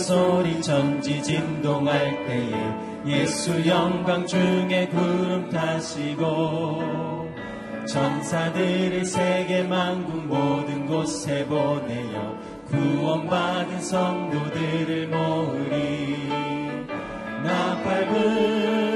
소리 전지 진동할 때에 예수 영광 중에 구름 타시고 천사들을 세계 만국 모든 곳에 보내어 구원받은 성도들을 모으리. 나팔 불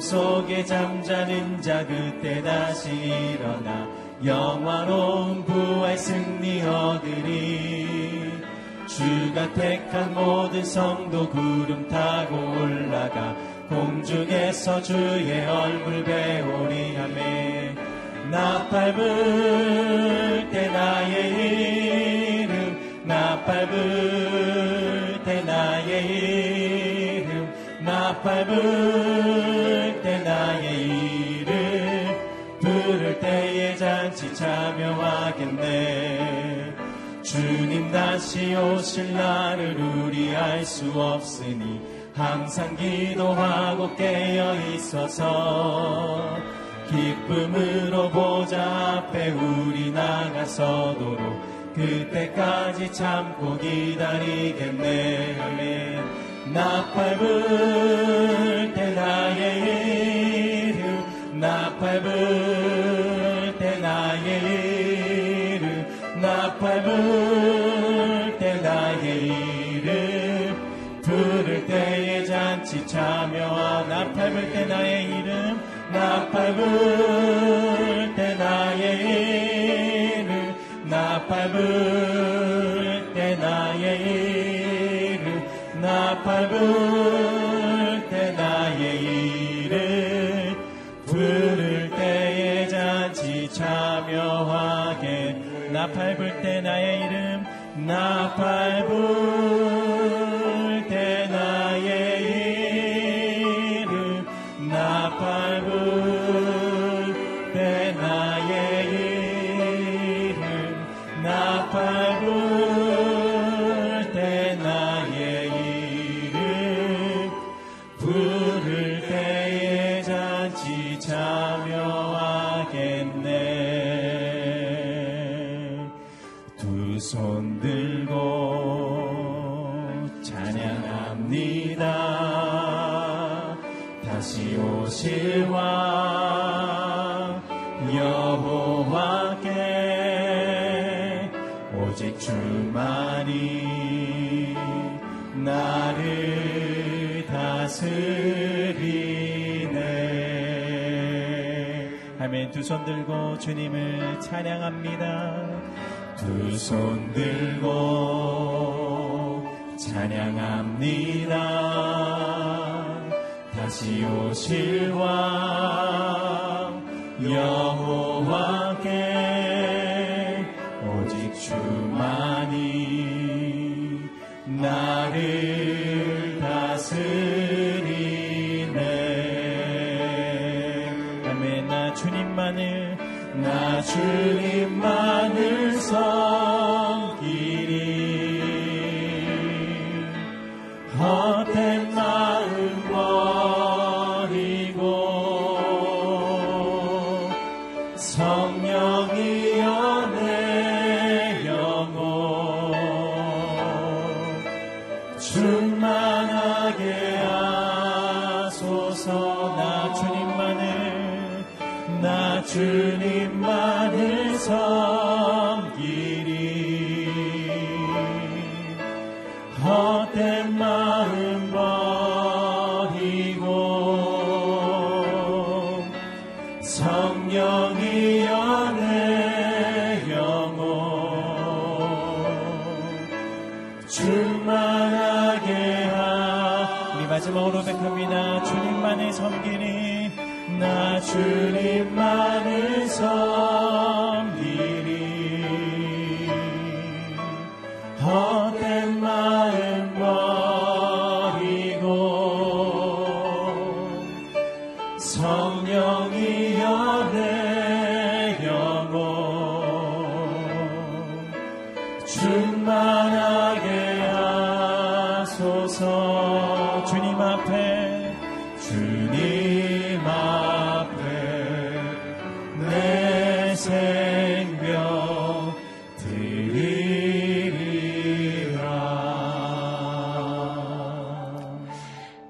속에 잠자는 자 그때 다시 일어나 영화로운 부활 승리 얻으리. 주가 택한 모든 성도 구름 타고 올라가 공중에서 주의 얼굴 배우리. 하매 나팔 불 때 나의 이름 나팔 불 때 나의 이름 나팔 불때 나의 이름 부를 때에 잔치 참여하겠네. 주님 다시 오실 날을 우리 알 수 없으니 항상 기도하고 깨어 있어서 기쁨으로 보자 앞에 우리 나가서도록 그때까지 참고 기다리겠네. 아멘 나팔 불 때 나의 이름 나팔 불 때 나의 이름 나팔 불 때 나의 이름. 부를 때에 잔치 참여와 나팔 불 때 나의 이름 나팔 불 때 나의 이름 나팔 불 나팔 불때 나의 이름 부를 때에 잔치 참여하게. 나팔 불때 나의 이름 나팔 불 두 손 들고 찬양합니다. 다시 오실 왕 여호와께 오직 주만이 나를 다스리네. 아멘. 두 손 들고 주님을 찬양합니다 두 손 들고 찬양합니다. 다시 오실 왕 여호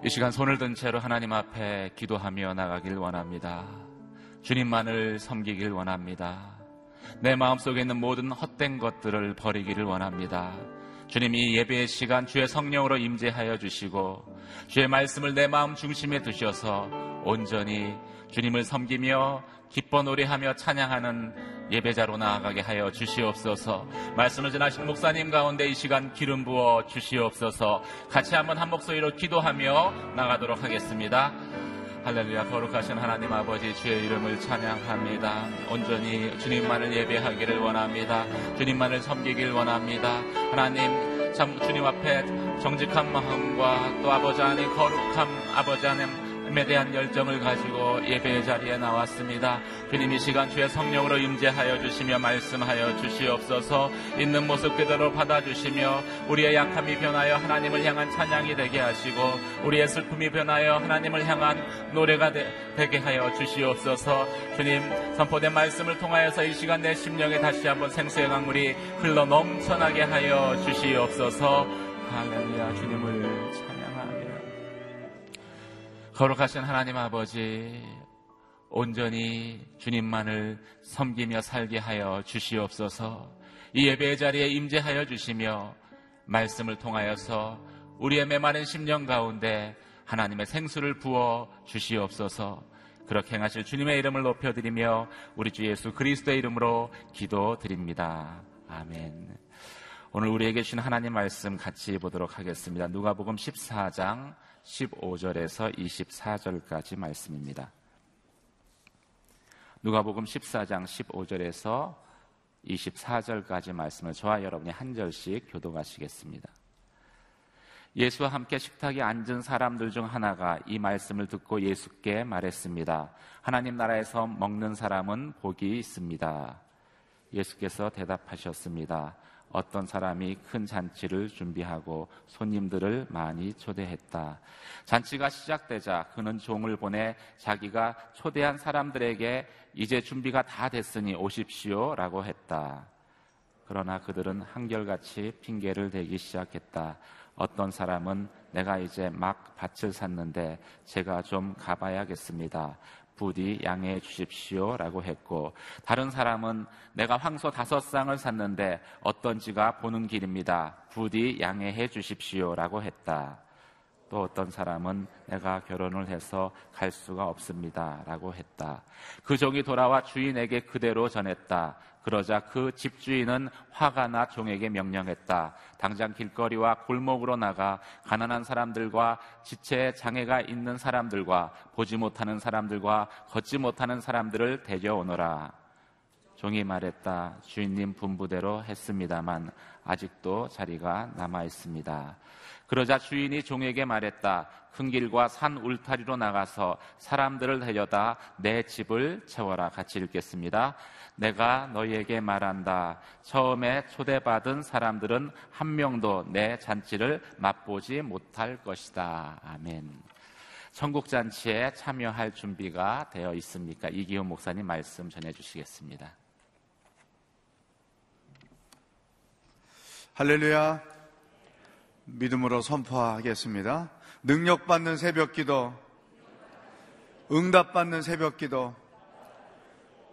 이 시간 손을 든 채로 하나님 앞에 기도하며 나가길 원합니다. 주님만을 섬기길 원합니다. 내 마음속에 있는 모든 헛된 것들을 버리기를 원합니다. 주님이 예배의 시간 주의 성령으로 임재하여 주시고 주의 말씀을 내 마음 중심에 두셔서 온전히 주님을 섬기며 기뻐 노래하며 찬양하는 예배자로 나아가게 하여 주시옵소서. 말씀을 전하신 목사님 가운데 이 시간 기름 부어 주시옵소서. 같이 한번 한 목소리로 기도하며 나가도록 하겠습니다. 할렐루야 거룩하신 하나님 아버지 주의 이름을 찬양합니다. 온전히 주님만을 예배하기를 원합니다. 주님만을 섬기길 원합니다. 하나님 참 주님 앞에 정직한 마음과 또 아버지 하나님 거룩함 아버지 하나님 에 대한 열정을 가지고 예배의 자리에 나왔습니다. 주님 이 시간 주의 성령으로 임재하여 주시며 말씀하여 주시옵소서. 있는 모습 그대로 받아주시며 우리의 약함이 변하여 하나님을 향한 찬양이 되게 하시고 우리의 슬픔이 변하여 하나님을 향한 노래가 되, 게 하여 주시옵소서. 주님 선포된 말씀을 통하여서 이 시간 내 심령에 다시 한번 생수의 강물이 흘러 넘쳐나게 하여 주시옵소서. 할렐루야 주님을 거룩하신 하나님 아버지, 온전히 주님만을 섬기며 살게 하여 주시옵소서. 이 예배의 자리에 임재하여 주시며 말씀을 통하여서 우리의 메마른 심령 가운데 하나님의 생수를 부어 주시옵소서. 그렇게 행하실 주님의 이름을 높여드리며 우리 주 예수 그리스도의 이름으로 기도드립니다. 아멘. 오늘 우리에게 주신 하나님 말씀 같이 보도록 하겠습니다. 누가복음 14장 15절에서 24절까지 말씀입니다. 누가복음 14장 15절에서 24절까지 말씀을 저와 여러분이 한 절씩 교도하시겠습니다. 예수와 함께 식탁에 앉은 사람들 중 하나가 이 말씀을 듣고 예수께 말했습니다. 하나님 나라에서 먹는 사람은 복이 있습니다. 예수께서 대답하셨습니다. 어떤 사람이 큰 잔치를 준비하고 손님들을 많이 초대했다. 잔치가 시작되자 그는 종을 보내 자기가 초대한 사람들에게 이제 준비가 다 됐으니 오십시오 라고 했다. 그러나 그들은 한결같이 핑계를 대기 시작했다. 어떤 사람은 내가 이제 막 밭을 샀는데 제가 좀 가봐야겠습니다. 부디 양해해 주십시오 라고 했고 다른 사람은 내가 황소 다섯 쌍을 샀는데 어떤지가 보는 길입니다. 부디 양해해 주십시오 라고 했다. 또 어떤 사람은 내가 결혼을 해서 갈 수가 없습니다. 라고 했다. 그 종이 돌아와 주인에게 그대로 전했다. 그러자 그 집주인은 화가 나 종에게 명령했다. 당장 길거리와 골목으로 나가 가난한 사람들과 지체 장애가 있는 사람들과 보지 못하는 사람들과 걷지 못하는 사람들을 데려오너라. 종이 말했다. 주인님 분부대로 했습니다만 아직도 자리가 남아 있습니다. 그러자 주인이 종에게 말했다. 큰 길과 산 울타리로 나가서 사람들을 데려다 내 집을 채워라. 같이 읽겠습니다. 내가 너희에게 말한다. 처음에 초대받은 사람들은 한 명도 내 잔치를 맛보지 못할 것이다. 아멘. 천국 잔치에 참여할 준비가 되어 있습니까? 이기훈 목사님 말씀 전해 주시겠습니다. 할렐루야. 믿음으로 선포하겠습니다. 능력받는 새벽 기도, 응답받는 새벽 기도,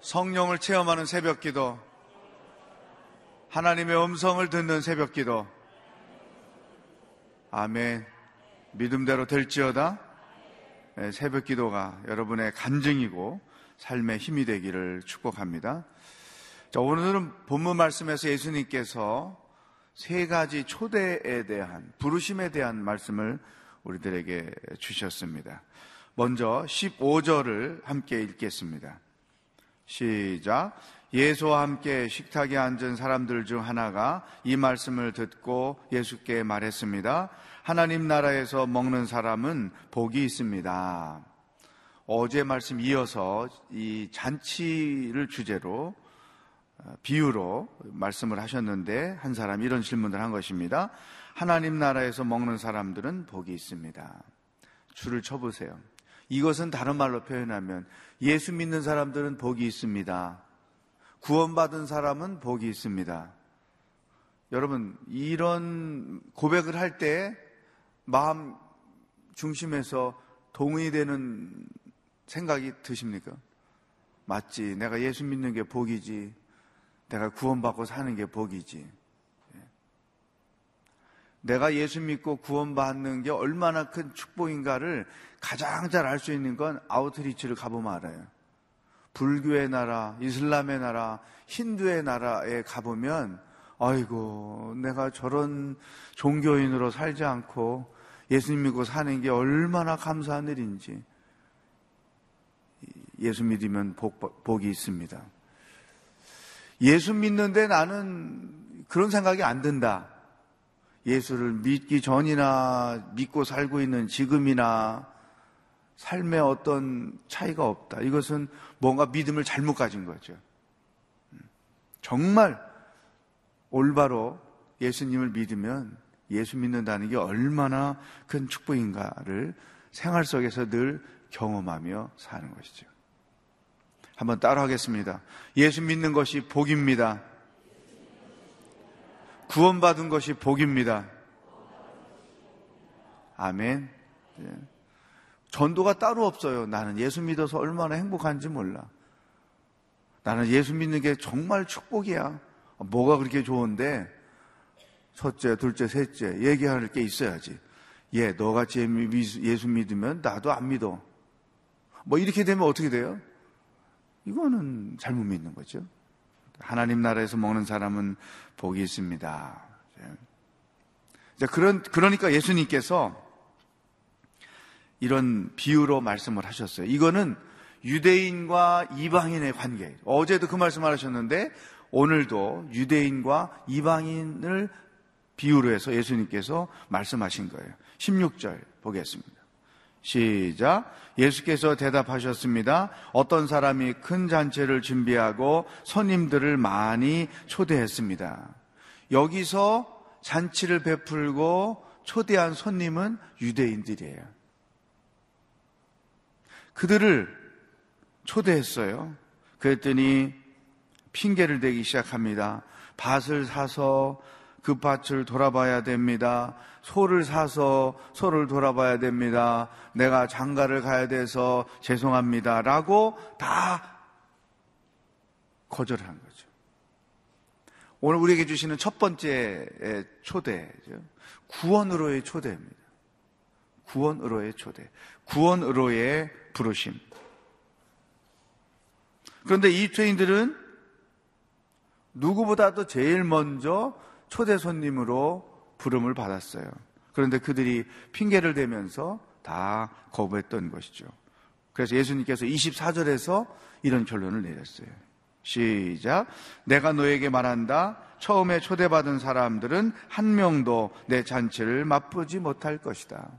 성령을 체험하는 새벽 기도, 하나님의 음성을 듣는 새벽 기도. 아멘. 믿음대로 될지어다. 네, 새벽 기도가 여러분의 간증이고 삶의 힘이 되기를 축복합니다. 자, 오늘은 본문 말씀에서 예수님께서 세 가지 초대에 대한, 부르심에 대한 말씀을 우리들에게 주셨습니다. 먼저 15절을 함께 읽겠습니다. 시작. 예수와 함께 식탁에 앉은 사람들 중 하나가 이 말씀을 듣고 예수께 말했습니다. 하나님 나라에서 먹는 사람은 복이 있습니다. 어제 말씀 이어서 이 잔치를 주제로 비유로 말씀을 하셨는데 한 사람이 이런 질문을 한 것입니다. 하나님 나라에서 먹는 사람들은 복이 있습니다. 줄을 쳐보세요. 이것은 다른 말로 표현하면 예수 믿는 사람들은 복이 있습니다. 구원받은 사람은 복이 있습니다. 여러분, 이런 고백을 할 때 마음 중심에서 동의 되는 생각이 드십니까? 맞지. 내가 예수 믿는 게 복이지. 내가 구원받고 사는 게 복이지. 예. 내가 예수 믿고 구원받는 게 얼마나 큰 축복인가를 가장 잘 알 수 있는 건 아우트리치를 가보면 알아요. 불교의 나라, 이슬람의 나라, 힌두의 나라에 가보면, 아이고, 내가 저런 종교인으로 살지 않고 예수님 믿고 사는 게 얼마나 감사한 일인지. 예수 믿으면 복, 복이 있습니다. 예수 믿는데 나는 그런 생각이 안 든다. 예수를 믿기 전이나 믿고 살고 있는 지금이나 삶에 어떤 차이가 없다. 이것은 뭔가 믿음을 잘못 가진 거죠. 정말 올바로 예수님을 믿으면 예수 믿는다는 게 얼마나 큰 축복인가를 생활 속에서 늘 경험하며 사는 것이죠. 한번 따라 하겠습니다. 예수 믿는 것이 복입니다. 구원받은 것이 복입니다. 아멘. 예. 전도가 따로 없어요. 나는 예수 믿어서 얼마나 행복한지 몰라. 나는 예수 믿는 게 정말 축복이야. 뭐가 그렇게 좋은데? 첫째, 둘째, 셋째, 얘기할 게 있어야지. 예, 너같이 예수 믿으면 나도 안 믿어. 뭐 이렇게 되면 어떻게 돼요? 이거는 잘못 믿는 거죠. 하나님 나라에서 먹는 사람은 복이 있습니다. 자, 그런, 그러니까 예수님께서 이런 비유로 말씀을 하셨어요. 이거는 유대인과 이방인의 관계. 어제도 그 말씀을 하셨는데 오늘도 유대인과 이방인을 비유로 해서 예수님께서 말씀하신 거예요. 16절 보겠습니다. 시작. 예수께서 대답하셨습니다. 어떤 사람이 큰 잔치를 준비하고 손님들을 많이 초대했습니다. 여기서 잔치를 베풀고 초대한 손님은 유대인들이에요. 그들을 초대했어요. 그랬더니 핑계를 대기 시작합니다. 밭을 사서 그 밭을 돌아봐야 됩니다. 소를 사서 소를 돌아봐야 됩니다. 내가 장가를 가야 돼서 죄송합니다. 라고 다 거절을 한 거죠. 오늘 우리에게 주시는 첫 번째 초대죠. 구원으로의 초대입니다. 구원으로의 초대. 구원으로의 부르심. 그런데 이 죄인들은 누구보다도 제일 먼저 초대 손님으로 부름을 받았어요. 그런데 그들이 핑계를 대면서 다 거부했던 것이죠. 그래서 예수님께서 24절에서 이런 결론을 내렸어요. 시작. 내가 너에게 말한다. 처음에 초대받은 사람들은 한 명도 내 잔치를 맛보지 못할 것이다.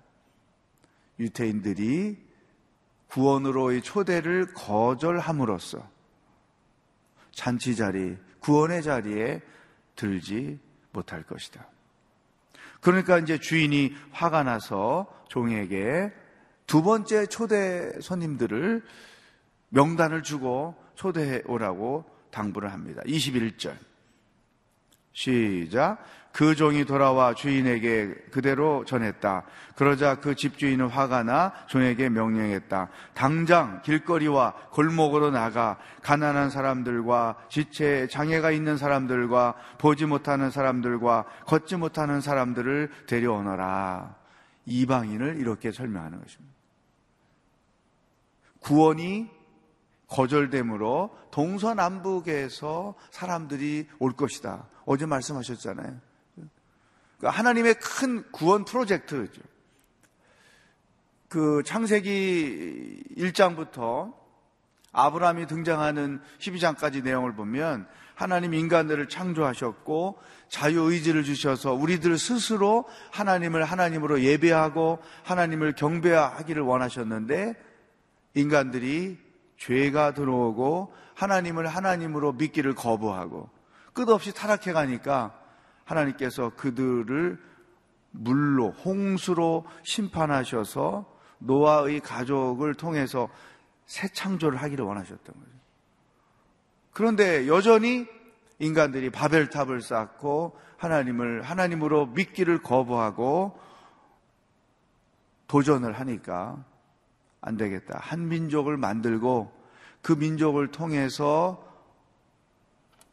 유태인들이 구원으로의 초대를 거절함으로써 잔치 자리, 구원의 자리에 들지 못할 것이다. 그러니까 이제 주인이 화가 나서 종에게 두 번째 초대 손님들을 명단을 주고 초대해 오라고 당부를 합니다. 21절. 시작. 그 종이 돌아와 주인에게 그대로 전했다. 그러자 그 집주인은 화가 나 종에게 명령했다. 당장 길거리와 골목으로 나가 가난한 사람들과 지체 장애가 있는 사람들과 보지 못하는 사람들과 걷지 못하는 사람들을 데려오너라. 이방인을 이렇게 설명하는 것입니다. 구원이 거절됨으로 동서남북에서 사람들이 올 것이다. 어제 말씀하셨잖아요. 그러니까 하나님의 큰 구원 프로젝트죠. 그 창세기 1장부터 아브라함이 등장하는 12장까지 내용을 보면 하나님 인간들을 창조하셨고 자유의지를 주셔서 우리들 스스로 하나님을 하나님으로 예배하고 하나님을 경배하기를 원하셨는데 인간들이 죄가 들어오고 하나님을 하나님으로 믿기를 거부하고 끝없이 타락해 가니까 하나님께서 그들을 물로 홍수로 심판하셔서 노아의 가족을 통해서 새 창조를 하기를 원하셨던 거죠. 그런데 여전히 인간들이 바벨탑을 쌓고 하나님을 하나님으로 믿기를 거부하고 도전을 하니까 안 되겠다. 한 민족을 만들고 그 민족을 통해서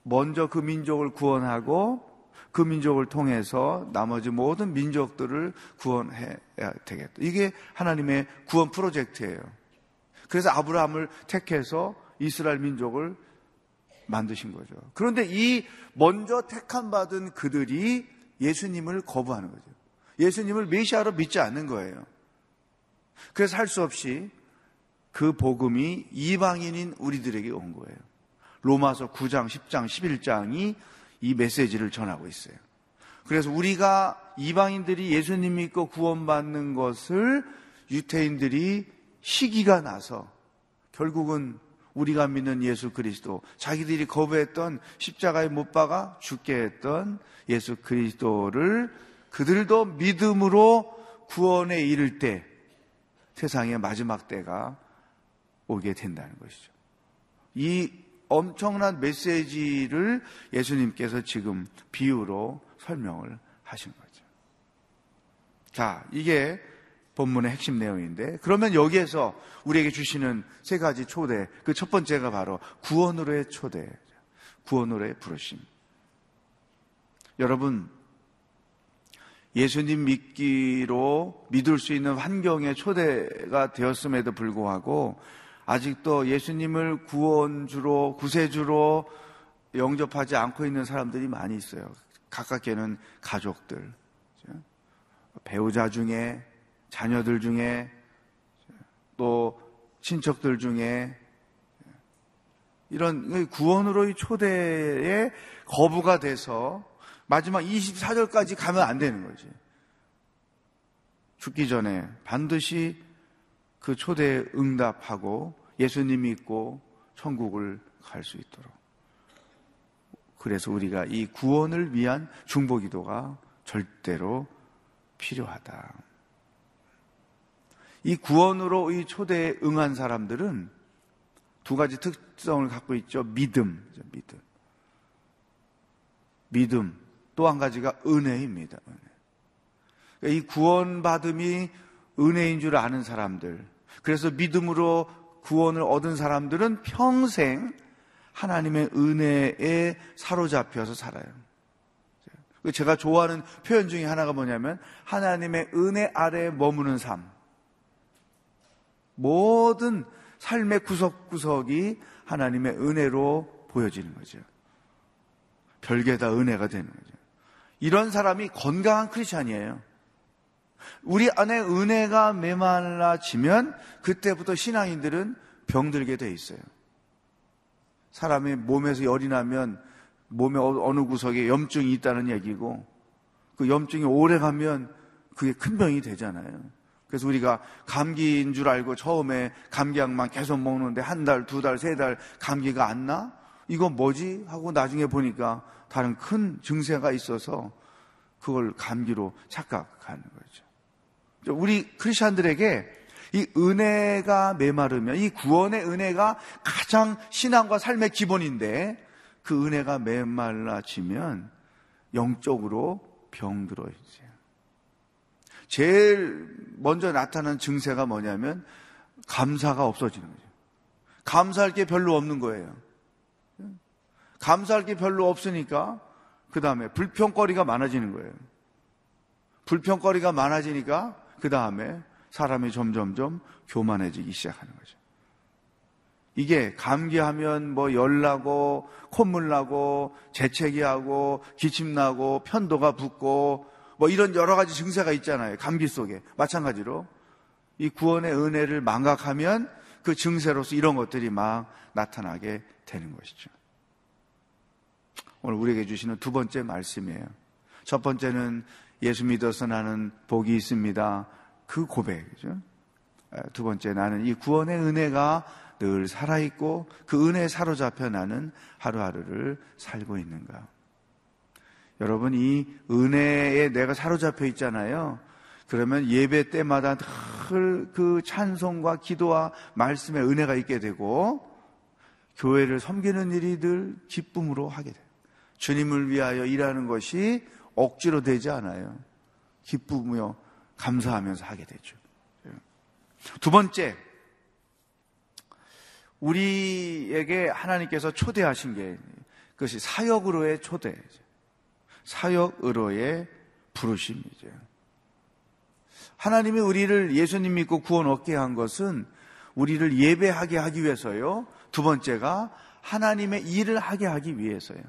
먼저 그 민족을 구원하고 그 민족을 통해서 나머지 모든 민족들을 구원해야 되겠다. 이게 하나님의 구원 프로젝트예요. 그래서 아브라함을 택해서 이스라엘 민족을 만드신 거죠. 그런데 이 먼저 택함 받은 그들이 예수님을 거부하는 거죠. 예수님을 메시아로 믿지 않는 거예요. 그래서 할 수 없이 그 복음이 이방인인 우리들에게 온 거예요. 로마서 9장, 10장, 11장이 이 메시지를 전하고 있어요. 그래서 우리가 이방인들이 예수님 믿고 구원받는 것을 유태인들이 시기가 나서 결국은 우리가 믿는 예수 그리스도, 자기들이 거부했던 십자가에 못 박아 죽게 했던 예수 그리스도를 그들도 믿음으로 구원에 이를 때 세상의 마지막 때가 오게 된다는 것이죠. 이 엄청난 메시지를 예수님께서 지금 비유로 설명을 하신 거죠. 자, 이게 본문의 핵심 내용인데, 그러면 여기에서 우리에게 주시는 세 가지 초대, 그 첫 번째가 바로 구원으로의 초대, 구원으로의 부르심. 여러분, 예수님 믿기로 믿을 수 있는 환경의 초대가 되었음에도 불구하고 아직도 예수님을 구원주로, 구세주로 영접하지 않고 있는 사람들이 많이 있어요. 가깝게는 가족들, 배우자 중에, 자녀들 중에, 또 친척들 중에, 이런 구원으로의 초대에 거부가 돼서 마지막 24절까지 가면 안 되는 거지. 죽기 전에 반드시 그 초대에 응답하고 예수님 믿고 천국을 갈 수 있도록. 그래서 우리가 이 구원을 위한 중보 기도가 절대로 필요하다. 이 구원으로 이 초대에 응한 사람들은 두 가지 특성을 갖고 있죠. 믿음, 믿음. 믿음. 또 한 가지가 은혜입니다. 은혜. 이 구원받음이 은혜인 줄 아는 사람들, 그래서 믿음으로 구원을 얻은 사람들은 평생 하나님의 은혜에 사로잡혀서 살아요. 제가 좋아하는 표현 중에 하나가 뭐냐면 하나님의 은혜 아래에 머무는 삶. 모든 삶의 구석구석이 하나님의 은혜로 보여지는 거죠. 별게 다 은혜가 되는 거죠. 이런 사람이 건강한 크리스찬이에요. 우리 안에 은혜가 메말라지면 그때부터 신앙인들은 병들게 돼 있어요. 사람이 몸에서 열이 나면 몸의 어, 어느 구석에 염증이 있다는 얘기고 그 염증이 오래 가면 그게 큰 병이 되잖아요. 그래서 우리가 감기인 줄 알고 처음에 감기약만 계속 먹는데 한 달, 두 달, 세 달 감기가 안 나? 이거 뭐지? 하고 나중에 보니까 다른 큰 증세가 있어서 그걸 감기로 착각하는 거죠. 우리 크리스천들에게 이 은혜가 메마르면 이 구원의 은혜가 가장 신앙과 삶의 기본인데 그 은혜가 메말라지면 영적으로 병들어 이제. 제일 먼저 나타나는 증세가 뭐냐면 감사가 없어지는 거죠. 감사할 게 별로 없는 거예요. 감사할 게 별로 없으니까 그 다음에 불평거리가 많아지는 거예요. 불평거리가 많아지니까 그 다음에 사람이 점점점 교만해지기 시작하는 거죠. 이게 감기하면 뭐 열나고 콧물 나고 재채기 하고 기침 나고 편도가 붓고 뭐 이런 여러 가지 증세가 있잖아요. 감기 속에 마찬가지로 이 구원의 은혜를 망각하면 그 증세로서 이런 것들이 막 나타나게 되는 것이죠. 오늘 우리에게 주시는 두 번째 말씀이에요. 첫 번째는 예수 믿어서 나는 복이 있습니다. 그 고백이죠. 두 번째 나는 이 구원의 은혜가 늘 살아있고 그 은혜에 사로잡혀 나는 하루하루를 살고 있는가. 여러분 이 은혜에 내가 사로잡혀 있잖아요. 그러면 예배 때마다 늘 그 찬송과 기도와 말씀의 은혜가 있게 되고 교회를 섬기는 일이 늘 기쁨으로 하게 돼요. 주님을 위하여 일하는 것이 억지로 되지 않아요. 기쁘며 감사하면서 하게 되죠. 두 번째, 우리에게 하나님께서 초대하신 게 그것이 사역으로의 초대, 사역으로의 부르심이죠. 하나님이 우리를 예수님 믿고 구원 얻게 한 것은 우리를 예배하게 하기 위해서요. 두 번째가 하나님의 일을 하게 하기 위해서요.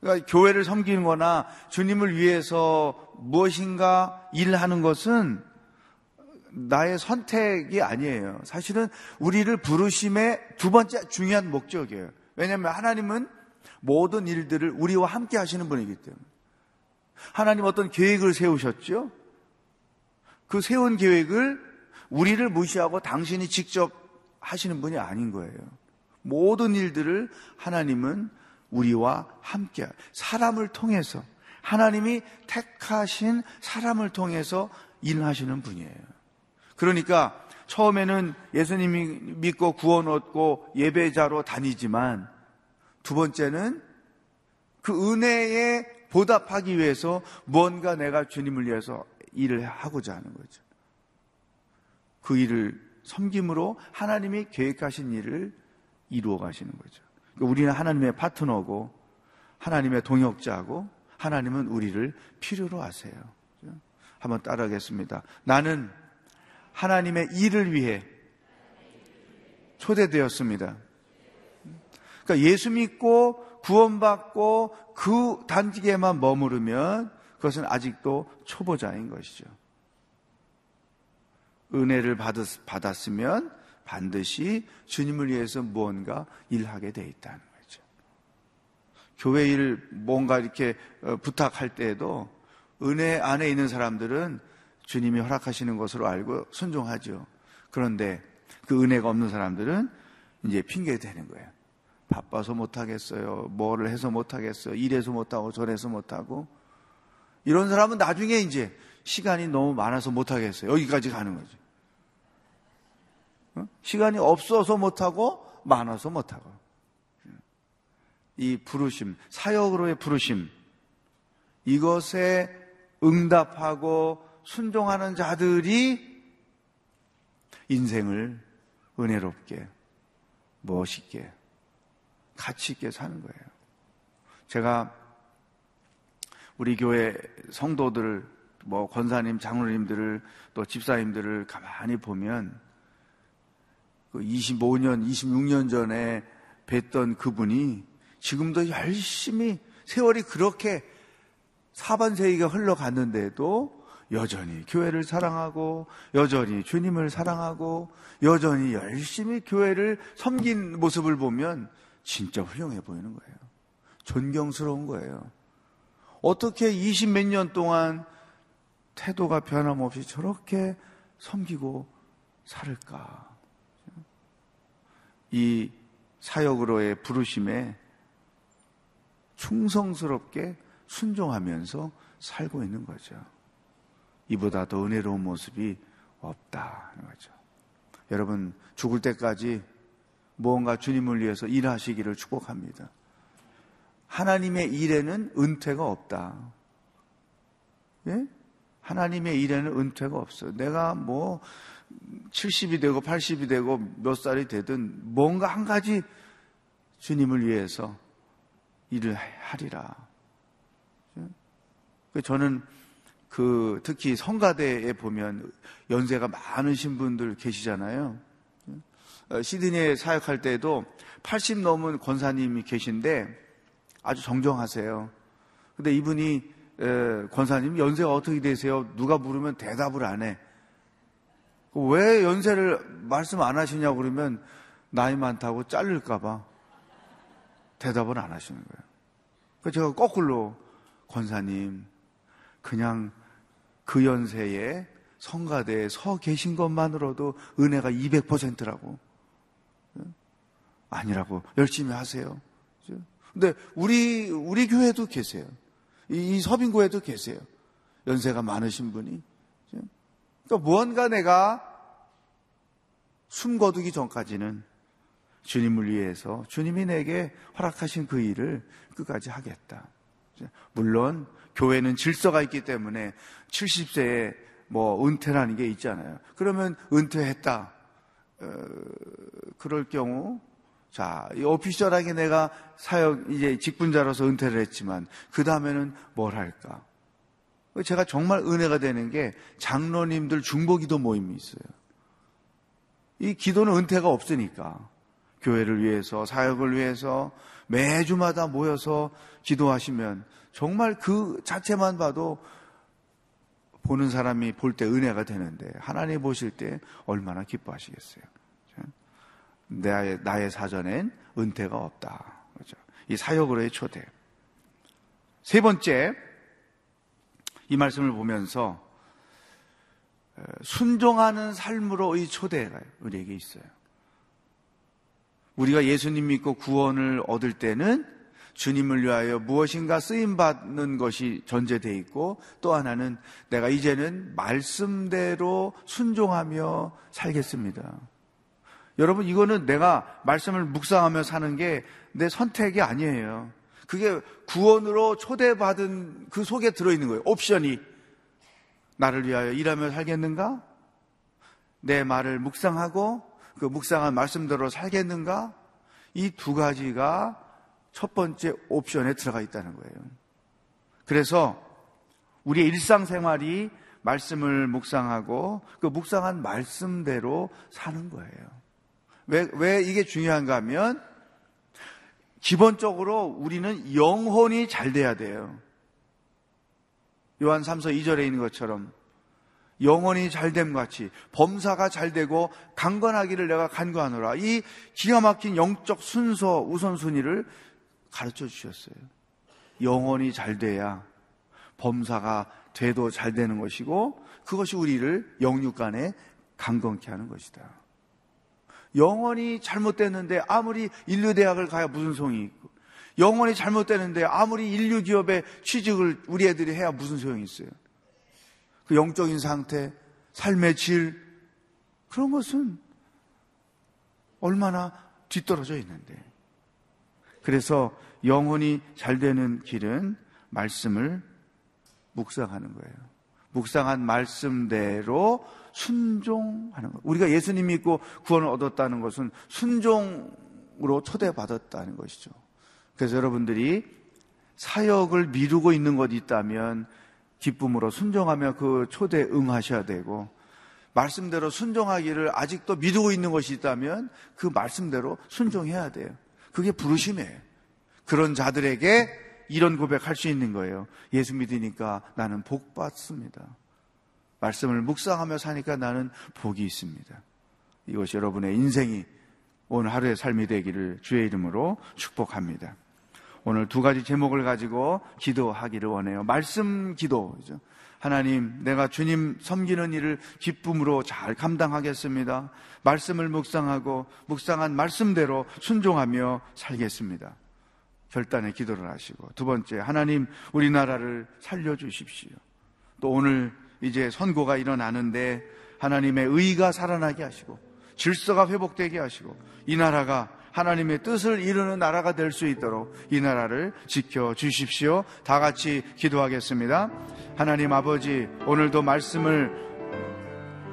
그러니까 교회를 섬기는 거나 주님을 위해서 무엇인가 일하는 것은 나의 선택이 아니에요. 사실은 우리를 부르심의 두 번째 중요한 목적이에요. 왜냐하면 하나님은 모든 일들을 우리와 함께 하시는 분이기 때문에. 하나님 어떤 계획을 세우셨죠? 그 세운 계획을 우리를 무시하고 당신이 직접 하시는 분이 아닌 거예요. 모든 일들을 하나님은 우리와 함께, 사람을 통해서, 하나님이 택하신 사람을 통해서 일하시는 분이에요. 그러니까 처음에는 예수님이 믿고 구원 얻고 예배자로 다니지만 두 번째는 그 은혜에 보답하기 위해서 뭔가 내가 주님을 위해서 일을 하고자 하는 거죠. 그 일을 섬김으로 하나님이 계획하신 일을 이루어 가시는 거죠. 우리는 하나님의 파트너고 하나님의 동역자고 하나님은 우리를 필요로 하세요. 한번 따라하겠습니다. 나는 하나님의 일을 위해 초대되었습니다. 그러니까 예수 믿고 구원받고 그 단지에만 머무르면 그것은 아직도 초보자인 것이죠. 은혜를 받았으면 반드시 주님을 위해서 무언가 일하게 돼 있다는 거죠. 교회 일 뭔가 이렇게 어, 부탁할 때에도 은혜 안에 있는 사람들은 주님이 허락하시는 것으로 알고 순종하죠. 그런데 그 은혜가 없는 사람들은 이제 핑계 대는 거예요. 바빠서 못하겠어요. 뭐를 해서 못하겠어요. 이래서 못하고 저래서 못하고. 이런 사람은 나중에 이제 시간이 너무 많아서 못하겠어요. 여기까지 가는 거죠. 어? 시간이 없어서 못하고 많아서 못하고. 이 부르심, 사역으로의 부르심, 이것에 응답하고 순종하는 자들이 인생을 은혜롭게, 멋있게, 가치 있게 사는 거예요. 제가 우리 교회 성도들, 뭐 권사님, 장로님들을 또 집사님들을 가만히 보면 그 25년, 26년 전에 뵀던 그분이 지금도 열심히 세월이 그렇게 사반세기가 흘러갔는데도 여전히 교회를 사랑하고 여전히 주님을 사랑하고 여전히 열심히 교회를 섬긴 모습을 보면 진짜 훌륭해 보이는 거예요. 존경스러운 거예요. 어떻게 20 몇 년 동안 태도가 변함없이 저렇게 섬기고 살을까? 이 사역으로의 부르심에 충성스럽게 순종하면서 살고 있는 거죠. 이보다 더 은혜로운 모습이 없다는 거죠. 여러분, 죽을 때까지 무언가 주님을 위해서 일하시기를 축복합니다. 하나님의 일에는 은퇴가 없다. 예? 하나님의 일에는 은퇴가 없어. 내가 뭐 70이 되고 80이 되고 몇 살이 되든 뭔가 한 가지 주님을 위해서 일을 하리라. 예? 저는 그 특히 성가대에 보면 연세가 많으신 분들 계시잖아요. 어, 시드니에 사역할 때도 80 넘은 권사님이 계신데 아주 정정하세요. 근데 이분이 권사님 연세가 어떻게 되세요? 누가 물으면 대답을 안 해. 왜 연세를 말씀 안 하시냐고 그러면 나이 많다고 잘릴까봐 대답을 안 하시는 거예요. 그래서 제가 거꾸로 권사님 그냥 그 연세에 성가대에 서 계신 것만으로도 은혜가 200%라고. 아니라고. 열심히 하세요. 근데 우리, 우리 교회도 계세요. 이, 이 서빙고에도 계세요. 연세가 많으신 분이. 그러니까 무언가 내가 숨 거두기 전까지는 주님을 위해서 주님이 내게 허락하신 그 일을 끝까지 하겠다. 물론 교회는 질서가 있기 때문에 70세에 뭐 은퇴라는 게 있잖아요. 그러면 은퇴했다. 어, 그럴 경우 자, 오피셜하게 내가 사역 이제 직분자로서 은퇴를 했지만 그 다음에는 뭘 할까? 제가 정말 은혜가 되는 게 장로님들 중보기도 모임이 있어요. 이 기도는 은퇴가 없으니까 교회를 위해서 사역을 위해서 매주마다 모여서 기도하시면 정말 그 자체만 봐도 보는 사람이 볼 때 은혜가 되는데 하나님 보실 때 얼마나 기뻐하시겠어요. 나의, 나의 사전엔 은퇴가 없다. 그렇죠? 이 사역으로의 초대. 세 번째, 이 말씀을 보면서 순종하는 삶으로의 초대가 우리에게 있어요. 우리가 예수님 믿고 구원을 얻을 때는 주님을 위하여 무엇인가 쓰임 받는 것이 전제되어 있고 또 하나는 내가 이제는 말씀대로 순종하며 살겠습니다. 여러분 이거는 내가 말씀을 묵상하며 사는 게 내 선택이 아니에요. 그게 구원으로 초대받은 그 속에 들어있는 거예요. 옵션이. 나를 위하여 일하며 살겠는가? 내 말을 묵상하고 그 묵상한 말씀대로 살겠는가? 이 두 가지가 첫 번째 옵션에 들어가 있다는 거예요. 그래서 우리의 일상생활이 말씀을 묵상하고 그 묵상한 말씀대로 사는 거예요. 왜, 왜 이게 중요한가 하면 기본적으로 우리는 영혼이 잘 돼야 돼요. 요한 3서 2절에 있는 것처럼 영혼이 잘됨 같이 범사가 잘 되고 강건하기를 내가 간구하노라. 이 기가 막힌 영적 순서 우선순위를 가르쳐 주셨어요. 영혼이 잘 돼야 범사가 돼도 잘 되는 것이고 그것이 우리를 영육간에 강건케 하는 것이다. 영원히 잘못됐는데 아무리 인류대학을 가야 무슨 소용이 있고 영원히 잘못되는데 아무리 인류 기업에 취직을 우리 애들이 해야 무슨 소용이 있어요. 그 영적인 상태, 삶의 질 그런 것은 얼마나 뒤떨어져 있는데. 그래서 영혼이 잘 되는 길은 말씀을 묵상하는 거예요. 묵상한 말씀대로 순종하는 것. 우리가 예수님 믿고 구원을 얻었다는 것은 순종으로 초대받았다는 것이죠. 그래서 여러분들이 사역을 미루고 있는 것 있다면 기쁨으로 순종하며 그 초대에 응하셔야 되고 말씀대로 순종하기를 아직도 미루고 있는 것이 있다면 그 말씀대로 순종해야 돼요. 그게 부르심이에요. 그런 자들에게 이런 고백할 수 있는 거예요. 예수 믿으니까 나는 복 받습니다. 말씀을 묵상하며 사니까 나는 복이 있습니다. 이것이 여러분의 인생이 오늘 하루의 삶이 되기를 주의 이름으로 축복합니다. 오늘 두 가지 제목을 가지고 기도하기를 원해요. 말씀 기도죠. 하나님, 내가 주님 섬기는 일을 기쁨으로 잘 감당하겠습니다. 말씀을 묵상하고 묵상한 말씀대로 순종하며 살겠습니다. 결단의 기도를 하시고 두 번째, 하나님, 우리나라를 살려 주십시오. 또 오늘 이제 선고가 일어나는데 하나님의 의가 살아나게 하시고 질서가 회복되게 하시고 이 나라가 하나님의 뜻을 이루는 나라가 될 수 있도록 이 나라를 지켜 주십시오. 다 같이 기도하겠습니다. 하나님 아버지, 오늘도 말씀을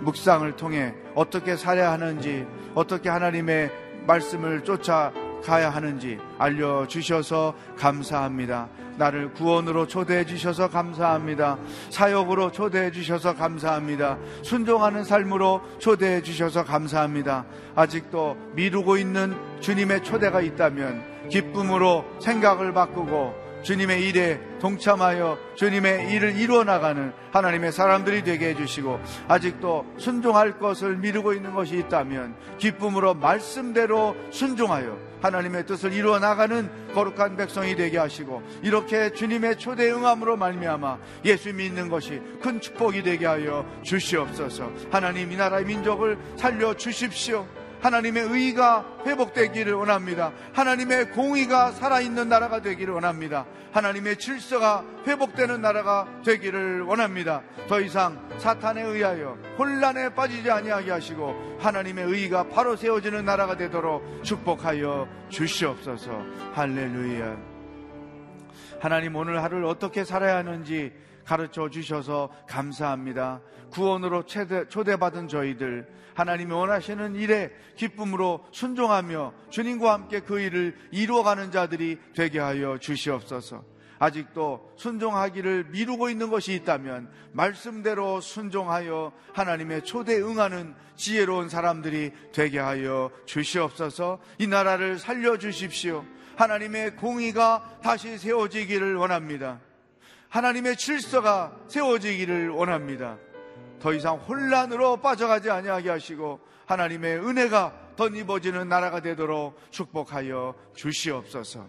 묵상을 통해 어떻게 살아야 하는지, 어떻게 하나님의 말씀을 쫓아가야 하는지 알려주셔서 감사합니다. 나를 구원으로 초대해 주셔서 감사합니다. 사역으로 초대해 주셔서 감사합니다. 순종하는 삶으로 초대해 주셔서 감사합니다. 아직도 미루고 있는 주님의 초대가 있다면 기쁨으로 생각을 바꾸고 주님의 일에 동참하여 주님의 일을 이루어 나가는 하나님의 사람들이 되게 해주시고 아직도 순종할 것을 미루고 있는 것이 있다면 기쁨으로 말씀대로 순종하여 하나님의 뜻을 이루어 나가는 거룩한 백성이 되게 하시고 이렇게 주님의 초대 응함으로 말미암아 예수 믿는 것이 큰 축복이 되게 하여 주시옵소서. 하나님 이 나라의 민족을 살려 주십시오. 하나님의 의가 회복되기를 원합니다. 하나님의 공의가 살아있는 나라가 되기를 원합니다. 하나님의 질서가 회복되는 나라가 되기를 원합니다. 더 이상 사탄에 의하여 혼란에 빠지지 아니하게 하시고 하나님의 의가 바로 세워지는 나라가 되도록 축복하여 주시옵소서. 할렐루야. 하나님 오늘 하루를 어떻게 살아야 하는지 가르쳐 주셔서 감사합니다. 구원으로 초대, 초대받은 저희들 하나님이 원하시는 일에 기쁨으로 순종하며 주님과 함께 그 일을 이루어가는 자들이 되게 하여 주시옵소서. 아직도 순종하기를 미루고 있는 것이 있다면 말씀대로 순종하여 하나님의 초대 응하는 지혜로운 사람들이 되게 하여 주시옵소서 이 나라를 살려 주십시오. 하나님의 공의가 다시 세워지기를 원합니다. 하나님의 질서가 세워지기를 원합니다. 더 이상 혼란으로 빠져가지 아니하게 하시고 하나님의 은혜가 덧입어지는 나라가 되도록 축복하여 주시옵소서.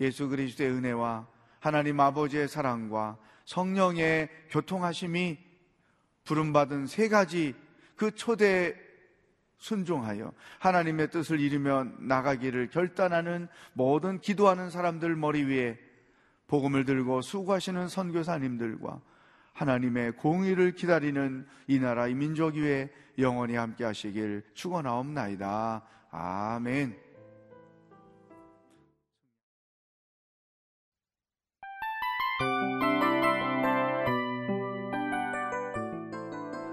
예수 그리스도의 은혜와 하나님 아버지의 사랑과 성령의 교통하심이 부름받은 세 가지 그 초대 순종하여 하나님의 뜻을 이루며 나가기를 결단하는 모든 기도하는 사람들 머리 위에 복음을 들고 수고하시는 선교사님들과 하나님의 공의를 기다리는 이 나라 이 민족 위에 영원히 함께 하시길 축원하옵나이다. 아멘.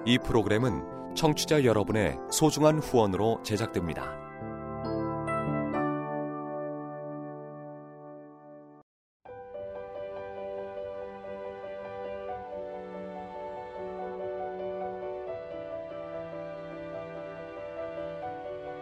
이 프로그램은 청취자 여러분의 소중한 후원으로 제작됩니다.